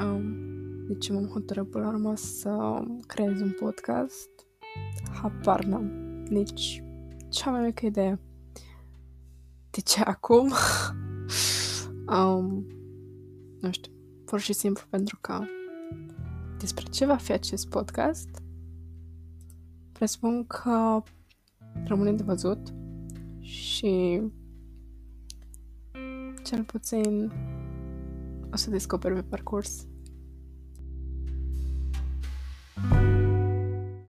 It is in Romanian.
Um, de ce m-am hotărât până la urmă să creez un podcast? Habar n-am. Nici cea mai mică idee. De ce acum? um, nu știu. Pur și simplu pentru că despre ce va fi acest podcast? Presupun că rămâne de văzut și cel puțin o sea, Discover Parkour